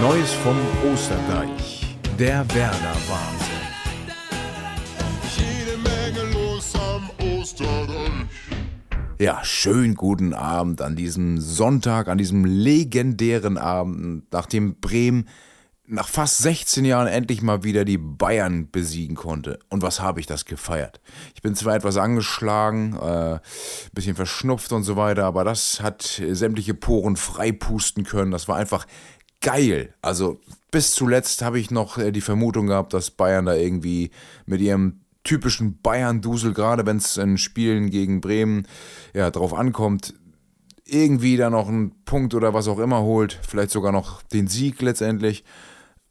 Neues vom Osterdeich. Der Werder Wahnsinn. Jede Menge los am Osterdeich. Ja, schönen guten Abend an diesem Sonntag, an diesem legendären Abend, nachdem Bremen nach fast 16 Jahren endlich mal wieder die Bayern besiegen konnte. Und was habe ich das gefeiert? Ich bin zwar etwas angeschlagen, äh, bisschen verschnupft und so weiter, aber das hat sämtliche Poren freipusten können. Das war einfach geil. Also bis zuletzt habe ich noch äh, die Vermutung gehabt, dass Bayern da irgendwie mit ihrem typischen Bayern-Dusel, gerade wenn es in Spielen gegen Bremen ja, drauf ankommt, irgendwie da noch einen Punkt oder was auch immer holt, vielleicht sogar noch den Sieg letztendlich.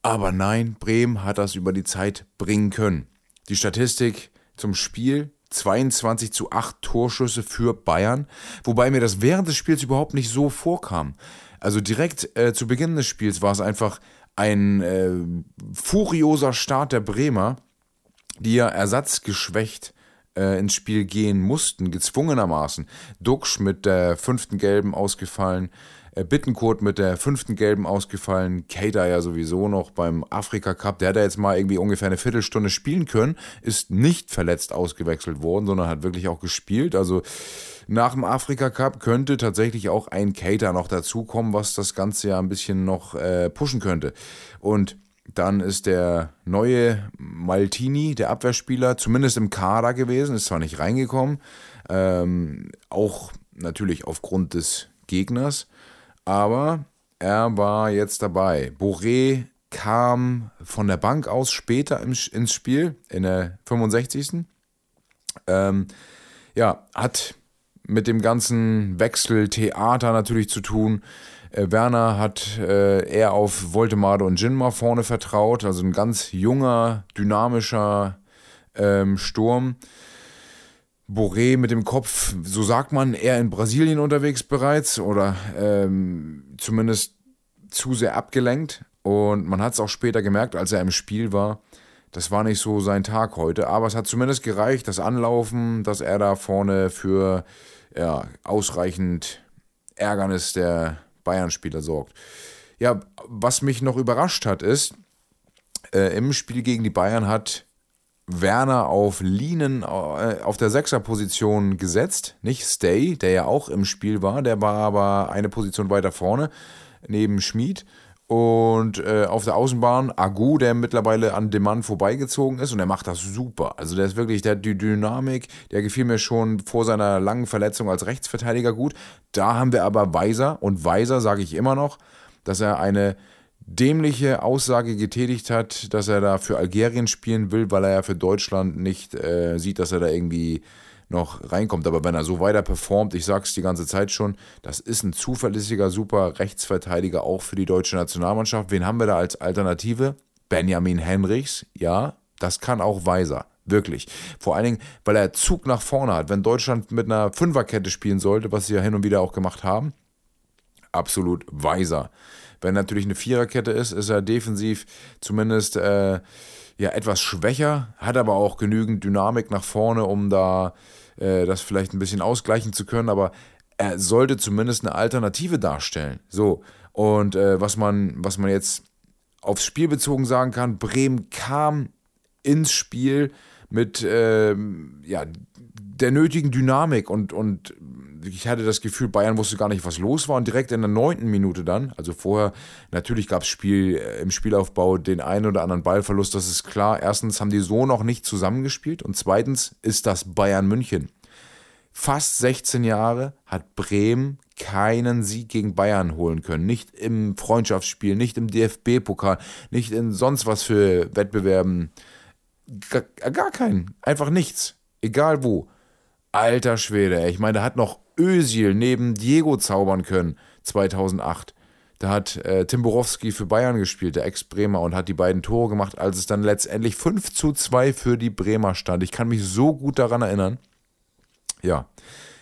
Aber nein, Bremen hat das über die Zeit bringen können. Die Statistik zum Spiel 22 zu 8 Torschüsse für Bayern, wobei mir das während des Spiels überhaupt nicht so vorkam. Also direkt äh, zu Beginn des Spiels war es einfach ein äh, furioser Start der Bremer, die ja ersatzgeschwächt äh, ins Spiel gehen mussten, gezwungenermaßen. Duxch mit der fünften Gelben ausgefallen, Bittenkurt mit der fünften Gelben ausgefallen, Kater ja sowieso noch beim Afrika Cup, der hat ja jetzt mal irgendwie ungefähr eine Viertelstunde spielen können, ist nicht verletzt ausgewechselt worden, sondern hat wirklich auch gespielt. Also nach dem Afrika Cup könnte tatsächlich auch ein Kater noch dazukommen, was das Ganze ja ein bisschen noch äh, pushen könnte. Und dann ist der neue Maltini, der Abwehrspieler, zumindest im Kader gewesen, ist zwar nicht reingekommen, ähm, auch natürlich aufgrund des Gegners, aber er war jetzt dabei. Boré kam von der Bank aus später ins Spiel, in der 65. Ähm, ja, hat mit dem ganzen Wechseltheater natürlich zu tun. Äh, Werner hat äh, eher auf Voltemade und Jinma vorne vertraut, also ein ganz junger, dynamischer ähm, Sturm. Boré mit dem Kopf, so sagt man, eher in Brasilien unterwegs bereits oder ähm, zumindest zu sehr abgelenkt. Und man hat es auch später gemerkt, als er im Spiel war. Das war nicht so sein Tag heute, aber es hat zumindest gereicht, das Anlaufen, dass er da vorne für ja, ausreichend Ärgernis der Bayern-Spieler sorgt. Ja, was mich noch überrascht hat, ist, äh, im Spiel gegen die Bayern hat Werner auf Linen äh, auf der Sechserposition gesetzt, nicht Stay, der ja auch im Spiel war, der war aber eine Position weiter vorne, neben Schmid. Und äh, auf der Außenbahn Agu, der mittlerweile an dem Mann vorbeigezogen ist und der macht das super. Also der ist wirklich, der hat die Dynamik, der gefiel mir schon vor seiner langen Verletzung als Rechtsverteidiger gut. Da haben wir aber Weiser und Weiser sage ich immer noch, dass er eine dämliche Aussage getätigt hat, dass er da für Algerien spielen will, weil er ja für Deutschland nicht äh, sieht, dass er da irgendwie noch reinkommt. Aber wenn er so weiter performt, ich sag's die ganze Zeit schon, das ist ein zuverlässiger, super Rechtsverteidiger auch für die deutsche Nationalmannschaft. Wen haben wir da als Alternative? Benjamin Henrichs, ja, das kann auch Weiser. Wirklich. Vor allen Dingen, weil er Zug nach vorne hat. Wenn Deutschland mit einer Fünferkette spielen sollte, was sie ja hin und wieder auch gemacht haben, absolut weiser. Wenn natürlich eine Viererkette ist, ist er defensiv zumindest äh, ja etwas schwächer, hat aber auch genügend Dynamik nach vorne, um da äh, das vielleicht ein bisschen ausgleichen zu können. Aber er sollte zumindest eine Alternative darstellen. So und äh, was man was man jetzt aufs Spiel bezogen sagen kann, Bremen kam ins Spiel mit ähm, ja, der nötigen Dynamik und, und ich hatte das Gefühl, Bayern wusste gar nicht, was los war. Und direkt in der neunten Minute dann, also vorher, natürlich gab es Spiel, äh, im Spielaufbau den einen oder anderen Ballverlust, das ist klar. Erstens haben die so noch nicht zusammengespielt und zweitens ist das Bayern München. Fast 16 Jahre hat Bremen keinen Sieg gegen Bayern holen können. Nicht im Freundschaftsspiel, nicht im DFB-Pokal, nicht in sonst was für Wettbewerben. Gar, gar keinen. Einfach nichts. Egal wo. Alter Schwede, ich meine, da hat noch Özil neben Diego zaubern können 2008. Da hat äh, Tim Borowski für Bayern gespielt, der Ex-Bremer, und hat die beiden Tore gemacht, als es dann letztendlich 5 zu 2 für die Bremer stand. Ich kann mich so gut daran erinnern. Ja,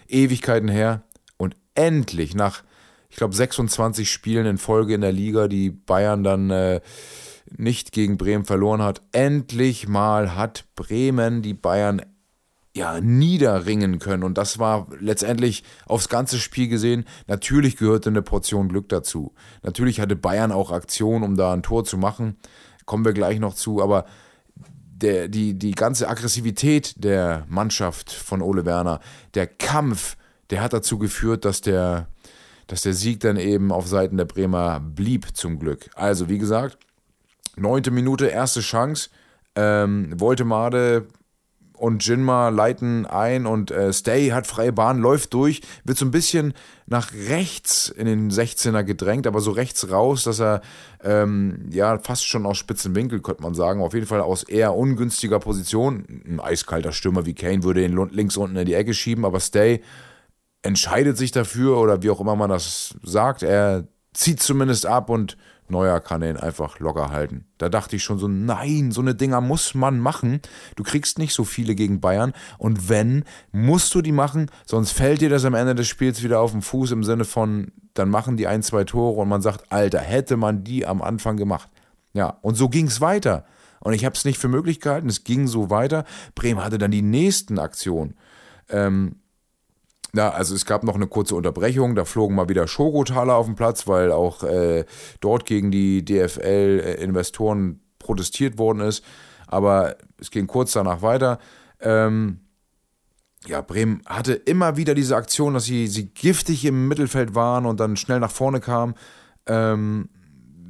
Ewigkeiten her. Und endlich nach, ich glaube, 26 Spielen in Folge in der Liga, die Bayern dann äh, nicht gegen Bremen verloren hat, endlich mal hat Bremen die Bayern ja, niederringen können. Und das war letztendlich aufs ganze Spiel gesehen. Natürlich gehörte eine Portion Glück dazu. Natürlich hatte Bayern auch Aktion, um da ein Tor zu machen. Kommen wir gleich noch zu. Aber der, die, die ganze Aggressivität der Mannschaft von Ole Werner, der Kampf, der hat dazu geführt, dass der, dass der Sieg dann eben auf Seiten der Bremer blieb, zum Glück. Also, wie gesagt, neunte Minute, erste Chance. Ähm, Voltemade und Jinma leiten ein und äh, Stay hat freie Bahn, läuft durch, wird so ein bisschen nach rechts in den 16er gedrängt, aber so rechts raus, dass er ähm, ja fast schon aus spitzen Winkel, könnte man sagen, auf jeden Fall aus eher ungünstiger Position. Ein eiskalter Stürmer wie Kane würde ihn links unten in die Ecke schieben, aber Stay entscheidet sich dafür oder wie auch immer man das sagt, er zieht zumindest ab und Neuer kann ihn einfach locker halten. Da dachte ich schon so, nein, so eine Dinger muss man machen. Du kriegst nicht so viele gegen Bayern und wenn, musst du die machen, sonst fällt dir das am Ende des Spiels wieder auf den Fuß im Sinne von, dann machen die ein, zwei Tore und man sagt, Alter, hätte man die am Anfang gemacht. Ja, und so ging es weiter. Und ich habe es nicht für möglich gehalten, es ging so weiter. Bremen hatte dann die nächsten Aktionen. Ähm, ja, also es gab noch eine kurze Unterbrechung, da flogen mal wieder Schokotaler auf den Platz, weil auch äh, dort gegen die DFL-Investoren protestiert worden ist. Aber es ging kurz danach weiter. Ähm, ja, Bremen hatte immer wieder diese Aktion, dass sie, sie giftig im Mittelfeld waren und dann schnell nach vorne kamen. Ähm,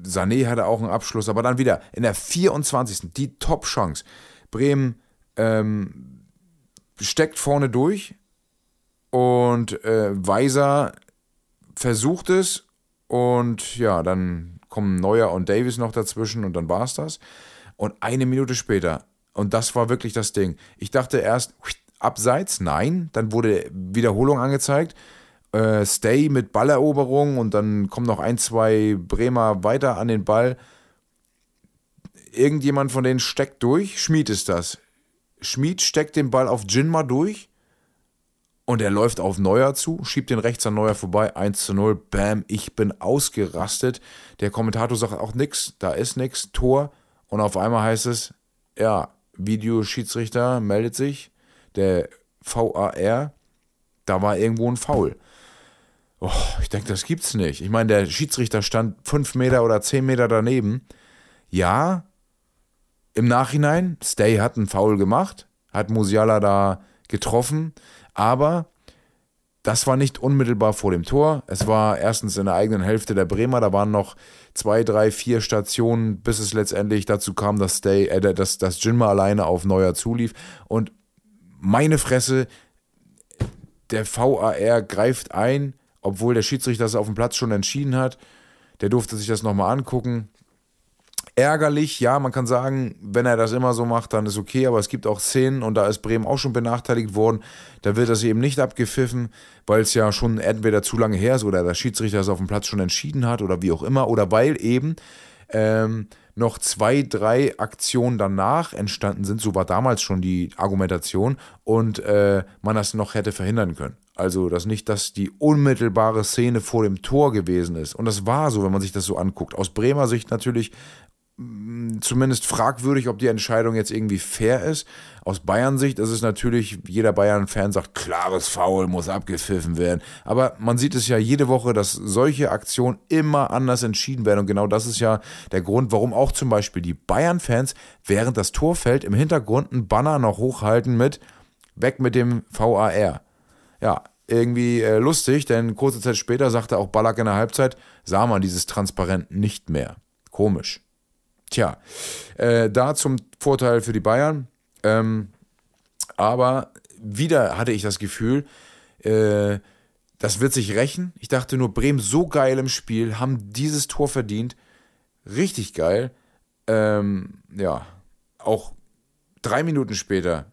Sané hatte auch einen Abschluss, aber dann wieder in der 24. die Top-Chance. Bremen ähm, steckt vorne durch, und äh, Weiser versucht es und ja, dann kommen Neuer und Davis noch dazwischen und dann war es das. Und eine Minute später, und das war wirklich das Ding. Ich dachte erst, abseits, nein, dann wurde Wiederholung angezeigt. Äh, Stay mit Balleroberung und dann kommen noch ein, zwei Bremer weiter an den Ball. Irgendjemand von denen steckt durch. Schmied ist das. Schmied steckt den Ball auf Jinma durch und er läuft auf Neuer zu, schiebt den rechts an Neuer vorbei, 1 zu 0, bam, ich bin ausgerastet. Der Kommentator sagt auch nix, da ist nix, Tor. Und auf einmal heißt es, ja, Videoschiedsrichter meldet sich, der VAR, da war irgendwo ein Foul. Oh, ich denke, das gibt's nicht. Ich meine, der Schiedsrichter stand 5 Meter oder 10 Meter daneben. Ja, im Nachhinein, Stay hat einen Foul gemacht, hat Musiala da getroffen. Aber das war nicht unmittelbar vor dem Tor. Es war erstens in der eigenen Hälfte der Bremer. Da waren noch zwei, drei, vier Stationen, bis es letztendlich dazu kam, dass, Stay, äh, dass, dass Jinma alleine auf Neuer zulief. Und meine Fresse, der VAR greift ein, obwohl der Schiedsrichter das auf dem Platz schon entschieden hat. Der durfte sich das nochmal angucken ärgerlich. Ja, man kann sagen, wenn er das immer so macht, dann ist okay, aber es gibt auch Szenen und da ist Bremen auch schon benachteiligt worden. Da wird das eben nicht abgepfiffen, weil es ja schon entweder zu lange her ist oder der Schiedsrichter es auf dem Platz schon entschieden hat oder wie auch immer oder weil eben ähm, noch zwei, drei Aktionen danach entstanden sind. So war damals schon die Argumentation und äh, man das noch hätte verhindern können. Also, dass nicht dass die unmittelbare Szene vor dem Tor gewesen ist. Und das war so, wenn man sich das so anguckt. Aus Bremer Sicht natürlich zumindest fragwürdig, ob die Entscheidung jetzt irgendwie fair ist. Aus Bayern-Sicht ist es natürlich, jeder Bayern-Fan sagt, klares Foul muss abgepfiffen werden. Aber man sieht es ja jede Woche, dass solche Aktionen immer anders entschieden werden. Und genau das ist ja der Grund, warum auch zum Beispiel die Bayern-Fans während das Tor fällt im Hintergrund einen Banner noch hochhalten mit Weg mit dem VAR. Ja, irgendwie äh, lustig, denn kurze Zeit später sagte auch Ballack in der Halbzeit, sah man dieses Transparent nicht mehr. Komisch. Tja, äh, da zum Vorteil für die Bayern. Ähm, aber wieder hatte ich das Gefühl, äh, das wird sich rächen. Ich dachte nur, Bremen so geil im Spiel, haben dieses Tor verdient. Richtig geil. Ähm, ja, auch drei Minuten später,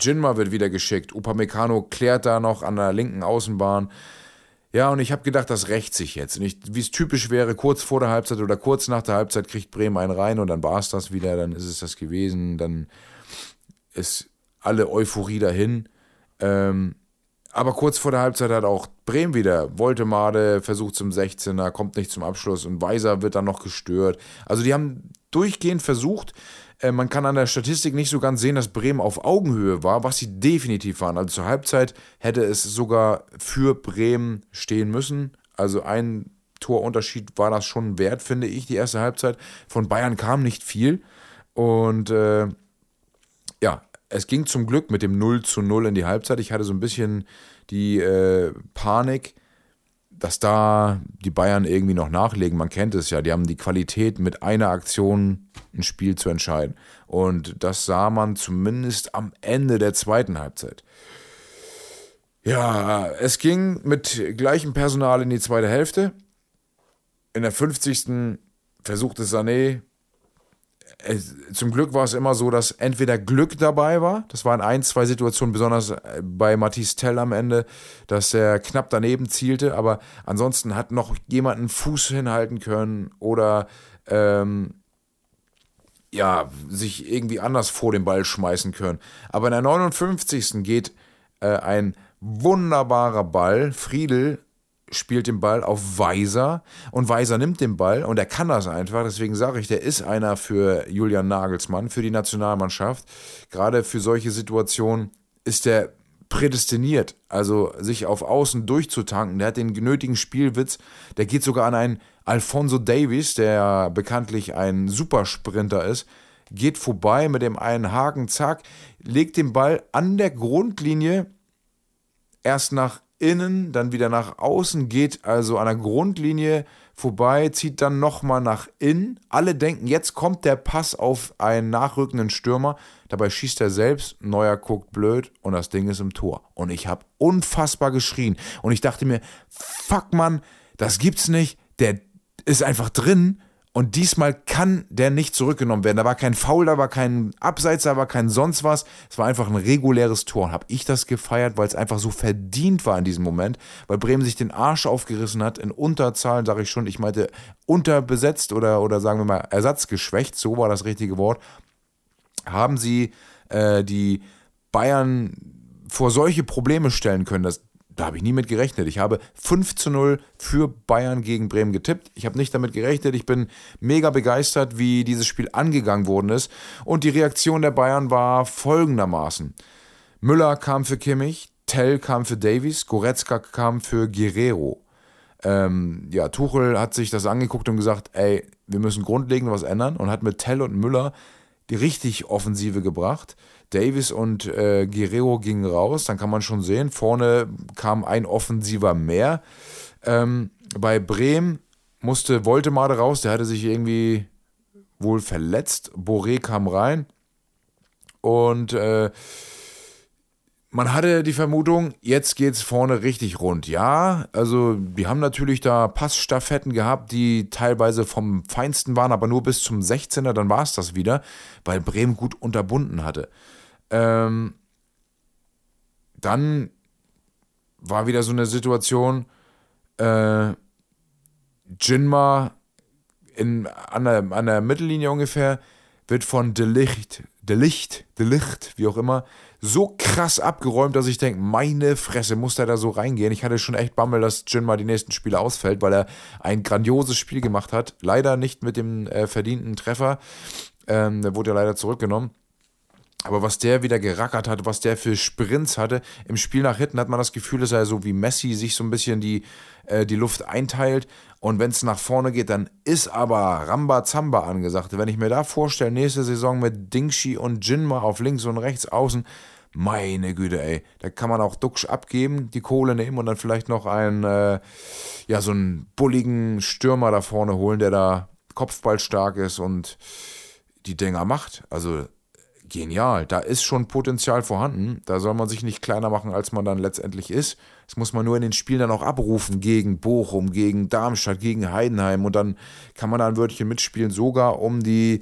Jinma wird wieder geschickt. Upamecano klärt da noch an der linken Außenbahn. Ja, und ich habe gedacht, das rächt sich jetzt. Wie es typisch wäre, kurz vor der Halbzeit oder kurz nach der Halbzeit kriegt Bremen einen rein und dann war es das wieder, dann ist es das gewesen, dann ist alle Euphorie dahin. Ähm, aber kurz vor der Halbzeit hat auch Bremen wieder Woltemade versucht zum 16er, kommt nicht zum Abschluss und Weiser wird dann noch gestört. Also die haben durchgehend versucht. Äh, man kann an der Statistik nicht so ganz sehen, dass Bremen auf Augenhöhe war, was sie definitiv waren. Also zur Halbzeit hätte es sogar für Bremen stehen müssen. Also ein Torunterschied war das schon wert, finde ich, die erste Halbzeit. Von Bayern kam nicht viel. Und äh, ja, es ging zum Glück mit dem 0 zu 0 in die Halbzeit. Ich hatte so ein bisschen die äh, Panik, dass da die Bayern irgendwie noch nachlegen. Man kennt es ja, die haben die Qualität, mit einer Aktion ein Spiel zu entscheiden. Und das sah man zumindest am Ende der zweiten Halbzeit. Ja, es ging mit gleichem Personal in die zweite Hälfte. In der 50. versuchte Sané zum Glück war es immer so, dass entweder Glück dabei war, das waren ein, zwei Situationen, besonders äh, bei Matisse Tell am Ende, dass er knapp daneben zielte, aber ansonsten hat noch jemand einen Fuß hinhalten können oder ähm, ja, sich irgendwie anders vor den Ball schmeißen können. Aber in der 59. geht äh, ein wunderbarer Ball, Friedel spielt den Ball auf Weiser und Weiser nimmt den Ball und er kann das einfach. Deswegen sage ich, der ist einer für Julian Nagelsmann, für die Nationalmannschaft. Gerade für solche Situationen ist der prädestiniert, also sich auf Außen durchzutanken. Der hat den nötigen Spielwitz. Der geht sogar an einen Alfonso Davies, der bekanntlich ein Supersprinter ist, geht vorbei mit dem einen Haken, zack, legt den Ball an der Grundlinie erst nach innen, dann wieder nach außen, geht also an der Grundlinie vorbei, zieht dann nochmal nach innen. Alle denken, jetzt kommt der Pass auf einen nachrückenden Stürmer. Dabei schießt er selbst, Neuer guckt blöd und das Ding ist im Tor. Und ich habe unfassbar geschrien. Und ich dachte mir, fuck man, das gibt's nicht. Der ist einfach drin und diesmal kann der nicht zurückgenommen werden. Da war kein Foul, da war kein Abseits, da war kein sonst was. Es war einfach ein reguläres Tor. Habe ich das gefeiert, weil es einfach so verdient war in diesem Moment, weil Bremen sich den Arsch aufgerissen hat. In Unterzahlen sage ich schon, ich meinte unterbesetzt oder, oder sagen wir mal ersatzgeschwächt, so war das richtige Wort. Haben sie äh, die Bayern vor solche Probleme stellen können. Das, da habe ich nie mit gerechnet. Ich habe 5 zu 0 für Bayern gegen Bremen getippt. Ich habe nicht damit gerechnet. Ich bin mega begeistert, wie dieses Spiel angegangen worden ist. Und die Reaktion der Bayern war folgendermaßen. Müller kam für Kimmich, Tell kam für Davies, Goretzka kam für Guerrero. Ähm, ja, Tuchel hat sich das angeguckt und gesagt, ey, wir müssen grundlegend was ändern und hat mit Tell und Müller die richtig Offensive gebracht. Davis und äh, Guerrero gingen raus, dann kann man schon sehen, vorne kam ein Offensiver mehr. Ähm, bei Bremen musste Woltemade raus, der hatte sich irgendwie wohl verletzt. Boré kam rein und äh, man hatte die Vermutung, jetzt geht es vorne richtig rund. Ja, also die haben natürlich da Passstaffetten gehabt, die teilweise vom Feinsten waren, aber nur bis zum 16er, dann war es das wieder, weil Bremen gut unterbunden hatte. Ähm, dann war wieder so eine Situation, äh, Jinma in, an, der, an der Mittellinie ungefähr wird von Delicht, Delicht, Delicht, wie auch immer, so krass abgeräumt, dass ich denke, meine Fresse, muss der da so reingehen? Ich hatte schon echt Bammel, dass Jinma die nächsten Spiele ausfällt, weil er ein grandioses Spiel gemacht hat. Leider nicht mit dem äh, verdienten Treffer. Ähm, der wurde ja leider zurückgenommen. Aber was der wieder gerackert hat, was der für Sprints hatte, im Spiel nach hinten hat man das Gefühl, dass er so wie Messi sich so ein bisschen die, äh, die Luft einteilt. Und wenn es nach vorne geht, dann ist aber Rambazamba angesagt. Wenn ich mir da vorstelle, nächste Saison mit Dingshi und Jinma auf links und rechts außen, meine Güte, ey, da kann man auch Duxch abgeben, die Kohle nehmen und dann vielleicht noch einen, äh, ja, so einen bulligen Stürmer da vorne holen, der da kopfballstark ist und die Dinger macht. Also genial. Da ist schon Potenzial vorhanden. Da soll man sich nicht kleiner machen, als man dann letztendlich ist. Das muss man nur in den Spielen dann auch abrufen gegen Bochum, gegen Darmstadt, gegen Heidenheim. Und dann kann man da ein Wörtchen mitspielen, sogar um die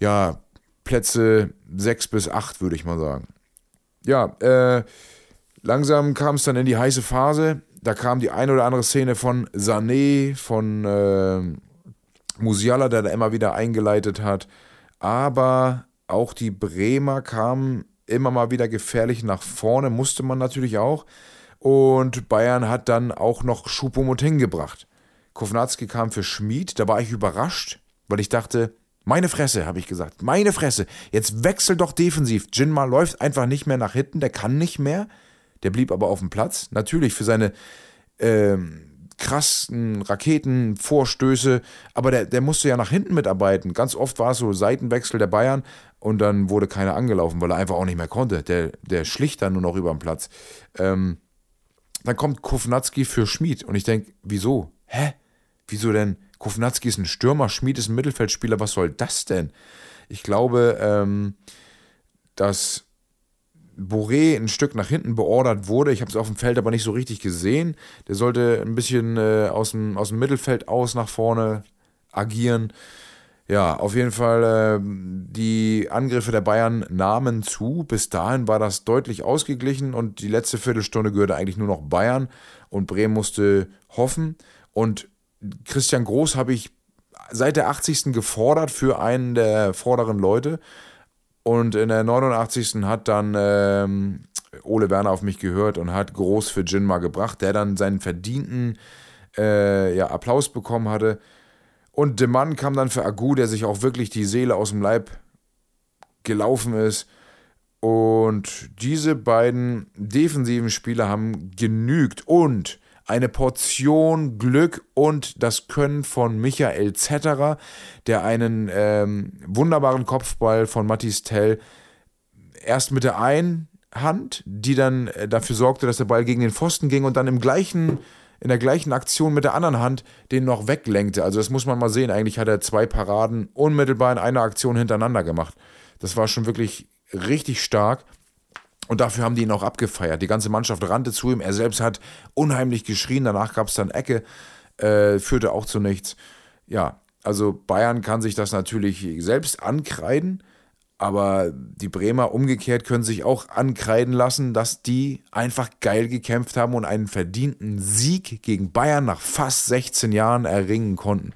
ja, Plätze 6 bis 8, würde ich mal sagen. Ja, äh, langsam kam es dann in die heiße Phase. Da kam die eine oder andere Szene von Sané, von äh, Musiala, der da immer wieder eingeleitet hat. Aber auch die Bremer kamen immer mal wieder gefährlich nach vorne, musste man natürlich auch. Und Bayern hat dann auch noch Schupomot hingebracht. Kovnatski kam für Schmid, da war ich überrascht, weil ich dachte, Meine Fresse, habe ich gesagt. Meine Fresse. Jetzt wechsel doch defensiv. Jinma läuft einfach nicht mehr nach hinten, der kann nicht mehr. Der blieb aber auf dem Platz. Natürlich für seine ähm, krassen Raketenvorstöße, aber der, der musste ja nach hinten mitarbeiten. Ganz oft war es so Seitenwechsel der Bayern und dann wurde keiner angelaufen, weil er einfach auch nicht mehr konnte. Der, der schlicht dann nur noch über den Platz. Ähm, dann kommt Kovnatski für Schmid und ich denke, wieso? Hä? Wieso denn? Kovnatski ist ein Stürmer, Schmid ist ein Mittelfeldspieler, was soll das denn? Ich glaube, ähm, dass Boré ein Stück nach hinten beordert wurde. Ich habe es auf dem Feld aber nicht so richtig gesehen. Der sollte ein bisschen äh, aus, dem, aus dem Mittelfeld aus nach vorne agieren. Ja, auf jeden Fall, äh, die Angriffe der Bayern nahmen zu. Bis dahin war das deutlich ausgeglichen und die letzte Viertelstunde gehörte eigentlich nur noch Bayern und Bremen musste hoffen. Und Christian Groß habe ich seit der 80. gefordert für einen der vorderen Leute. Und in der 89. hat dann ähm, Ole Werner auf mich gehört und hat groß für Jinma gebracht, der dann seinen verdienten äh, ja, Applaus bekommen hatte. Und der Mann kam dann für Agu, der sich auch wirklich die Seele aus dem Leib gelaufen ist. Und diese beiden defensiven Spieler haben genügt. Und eine Portion Glück und das Können von Michael Zetterer, der einen ähm, wunderbaren Kopfball von Mathis Tell erst mit der einen Hand, die dann äh, dafür sorgte, dass der Ball gegen den Pfosten ging und dann im gleichen in der gleichen Aktion mit der anderen Hand den noch weglenkte. Also das muss man mal sehen. Eigentlich hat er zwei Paraden unmittelbar in einer Aktion hintereinander gemacht. Das war schon wirklich richtig stark. Und dafür haben die ihn auch abgefeiert. Die ganze Mannschaft rannte zu ihm. Er selbst hat unheimlich geschrien. Danach gab es dann Ecke, äh, führte auch zu nichts. Ja, also Bayern kann sich das natürlich selbst ankreiden. Aber die Bremer umgekehrt können sich auch ankreiden lassen, dass die einfach geil gekämpft haben und einen verdienten Sieg gegen Bayern nach fast 16 Jahren erringen konnten.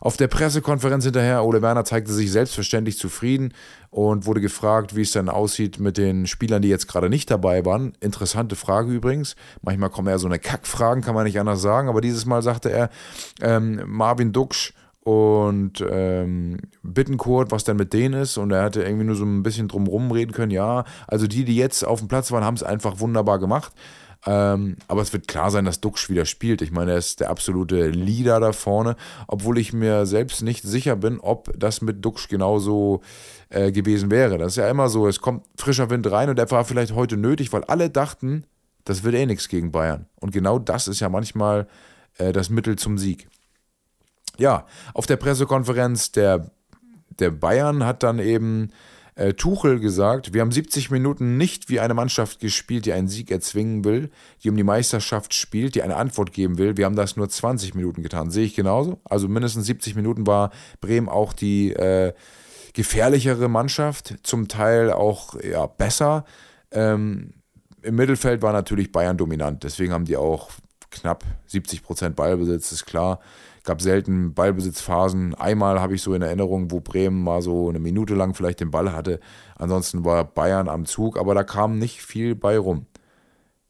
Auf der Pressekonferenz hinterher, Ole Werner zeigte sich selbstverständlich zufrieden und wurde gefragt, wie es dann aussieht mit den Spielern, die jetzt gerade nicht dabei waren. Interessante Frage übrigens. Manchmal kommen ja so eine Kackfragen, kann man nicht anders sagen, aber dieses Mal sagte er, ähm, Marvin Duksch und ähm, Bittenkurt, was denn mit denen ist. Und er hatte irgendwie nur so ein bisschen drumrum reden können. Ja, also die, die jetzt auf dem Platz waren, haben es einfach wunderbar gemacht. Ähm, aber es wird klar sein, dass Duxch wieder spielt. Ich meine, er ist der absolute Leader da vorne, obwohl ich mir selbst nicht sicher bin, ob das mit Duxch genauso äh, gewesen wäre. Das ist ja immer so, es kommt frischer Wind rein und der war vielleicht heute nötig, weil alle dachten, das wird eh nichts gegen Bayern. Und genau das ist ja manchmal äh, das Mittel zum Sieg. Ja, auf der Pressekonferenz der, der Bayern hat dann eben äh, Tuchel gesagt, wir haben 70 Minuten nicht wie eine Mannschaft gespielt, die einen Sieg erzwingen will, die um die Meisterschaft spielt, die eine Antwort geben will. Wir haben das nur 20 Minuten getan. Sehe ich genauso. Also mindestens 70 Minuten war Bremen auch die äh, gefährlichere Mannschaft, zum Teil auch ja, besser. Ähm, Im Mittelfeld war natürlich Bayern dominant, deswegen haben die auch knapp 70 Prozent Ballbesitz, ist klar gab selten Ballbesitzphasen. Einmal habe ich so in Erinnerung, wo Bremen mal so eine Minute lang vielleicht den Ball hatte. Ansonsten war Bayern am Zug, aber da kam nicht viel bei rum.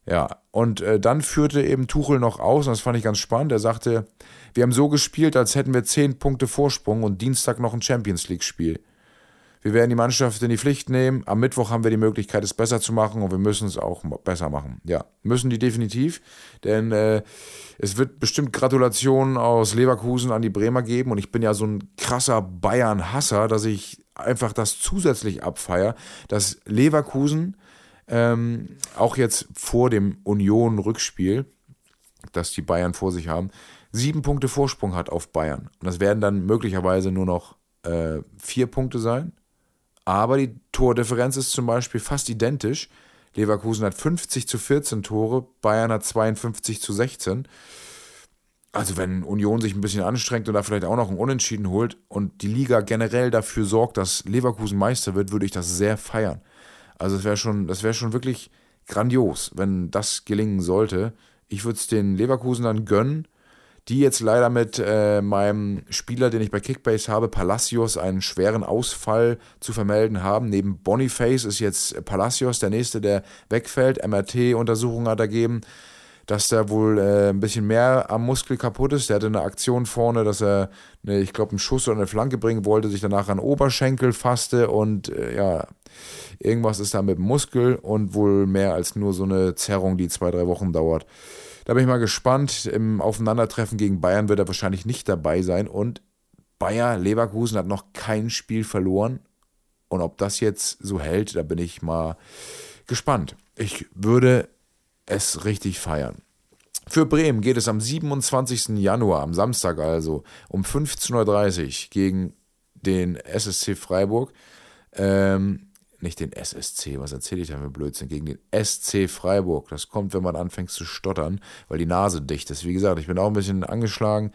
Ja, und äh, dann führte eben Tuchel noch aus, und das fand ich ganz spannend. Er sagte, wir haben so gespielt, als hätten wir zehn Punkte Vorsprung und Dienstag noch ein Champions League-Spiel. Wir werden die Mannschaft in die Pflicht nehmen. Am Mittwoch haben wir die Möglichkeit, es besser zu machen und wir müssen es auch besser machen. Ja, müssen die definitiv, denn äh, es wird bestimmt Gratulationen aus Leverkusen an die Bremer geben und ich bin ja so ein krasser Bayern-Hasser, dass ich einfach das zusätzlich abfeier, dass Leverkusen ähm, auch jetzt vor dem Union-Rückspiel, das die Bayern vor sich haben, sieben Punkte Vorsprung hat auf Bayern. Und das werden dann möglicherweise nur noch äh, vier Punkte sein. Aber die Tordifferenz ist zum Beispiel fast identisch. Leverkusen hat 50 zu 14 Tore, Bayern hat 52 zu 16. Also wenn Union sich ein bisschen anstrengt und da vielleicht auch noch ein Unentschieden holt und die Liga generell dafür sorgt, dass Leverkusen Meister wird, würde ich das sehr feiern. Also das wäre schon, das wäre schon wirklich grandios, wenn das gelingen sollte. Ich würde es den Leverkusen dann gönnen die jetzt leider mit äh, meinem Spieler, den ich bei Kickbase habe, Palacios, einen schweren Ausfall zu vermelden haben. Neben Boniface ist jetzt Palacios der nächste, der wegfällt. MRT-Untersuchung hat ergeben, dass der wohl äh, ein bisschen mehr am Muskel kaputt ist. Der hatte eine Aktion vorne, dass er, eine, ich glaube, einen Schuss oder eine Flanke bringen wollte, sich danach an Oberschenkel fasste und äh, ja, irgendwas ist da mit dem Muskel und wohl mehr als nur so eine Zerrung, die zwei, drei Wochen dauert. Da bin ich mal gespannt. Im Aufeinandertreffen gegen Bayern wird er wahrscheinlich nicht dabei sein und Bayer Leverkusen hat noch kein Spiel verloren. Und ob das jetzt so hält, da bin ich mal gespannt. Ich würde es richtig feiern. Für Bremen geht es am 27. Januar, am Samstag also, um 15.30 Uhr gegen den SSC Freiburg. Ähm, nicht den SSC, was erzähle ich da für Blödsinn, gegen den SC Freiburg. Das kommt, wenn man anfängt zu stottern, weil die Nase dicht ist. Wie gesagt, ich bin auch ein bisschen angeschlagen,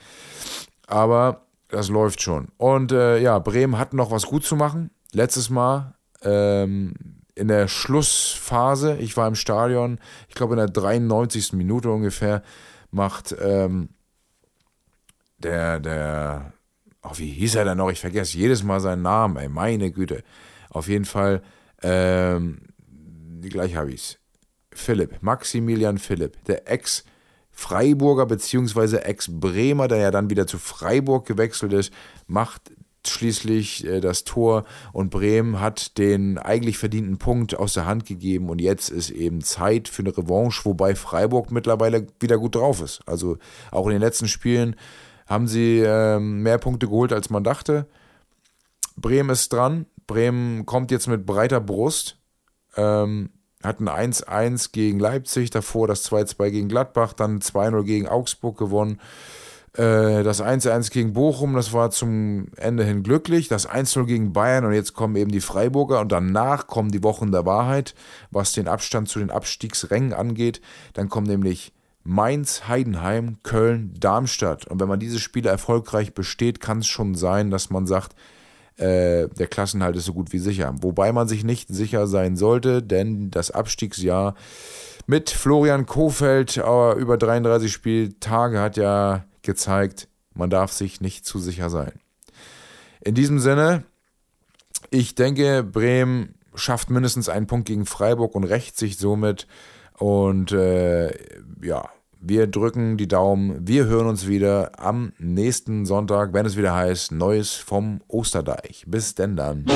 aber das läuft schon. Und äh, ja, Bremen hat noch was gut zu machen. Letztes Mal ähm, in der Schlussphase, ich war im Stadion, ich glaube in der 93. Minute ungefähr, macht ähm, der, der, oh, wie hieß er denn noch? Ich vergesse jedes Mal seinen Namen, ey, meine Güte. Auf jeden Fall, ähm, gleich habe ich es. Philipp, Maximilian Philipp, der Ex-Freiburger bzw. Ex-Bremer, der ja dann wieder zu Freiburg gewechselt ist, macht schließlich äh, das Tor und Bremen hat den eigentlich verdienten Punkt aus der Hand gegeben und jetzt ist eben Zeit für eine Revanche, wobei Freiburg mittlerweile wieder gut drauf ist. Also auch in den letzten Spielen haben sie äh, mehr Punkte geholt, als man dachte. Bremen ist dran. Bremen kommt jetzt mit breiter Brust. Ähm, hat ein 1-1 gegen Leipzig, davor das 2-2 gegen Gladbach, dann 2-0 gegen Augsburg gewonnen. Äh, das 1-1 gegen Bochum, das war zum Ende hin glücklich. Das 1-0 gegen Bayern und jetzt kommen eben die Freiburger und danach kommen die Wochen der Wahrheit, was den Abstand zu den Abstiegsrängen angeht. Dann kommen nämlich Mainz, Heidenheim, Köln, Darmstadt. Und wenn man diese Spiele erfolgreich besteht, kann es schon sein, dass man sagt, äh, der Klassenhalt ist so gut wie sicher. Wobei man sich nicht sicher sein sollte, denn das Abstiegsjahr mit Florian Kofeld äh, über 33 Spieltage hat ja gezeigt, man darf sich nicht zu sicher sein. In diesem Sinne, ich denke, Bremen schafft mindestens einen Punkt gegen Freiburg und rächt sich somit. Und äh, ja, wir drücken die Daumen. Wir hören uns wieder am nächsten Sonntag, wenn es wieder heißt Neues vom Osterdeich. Bis denn dann.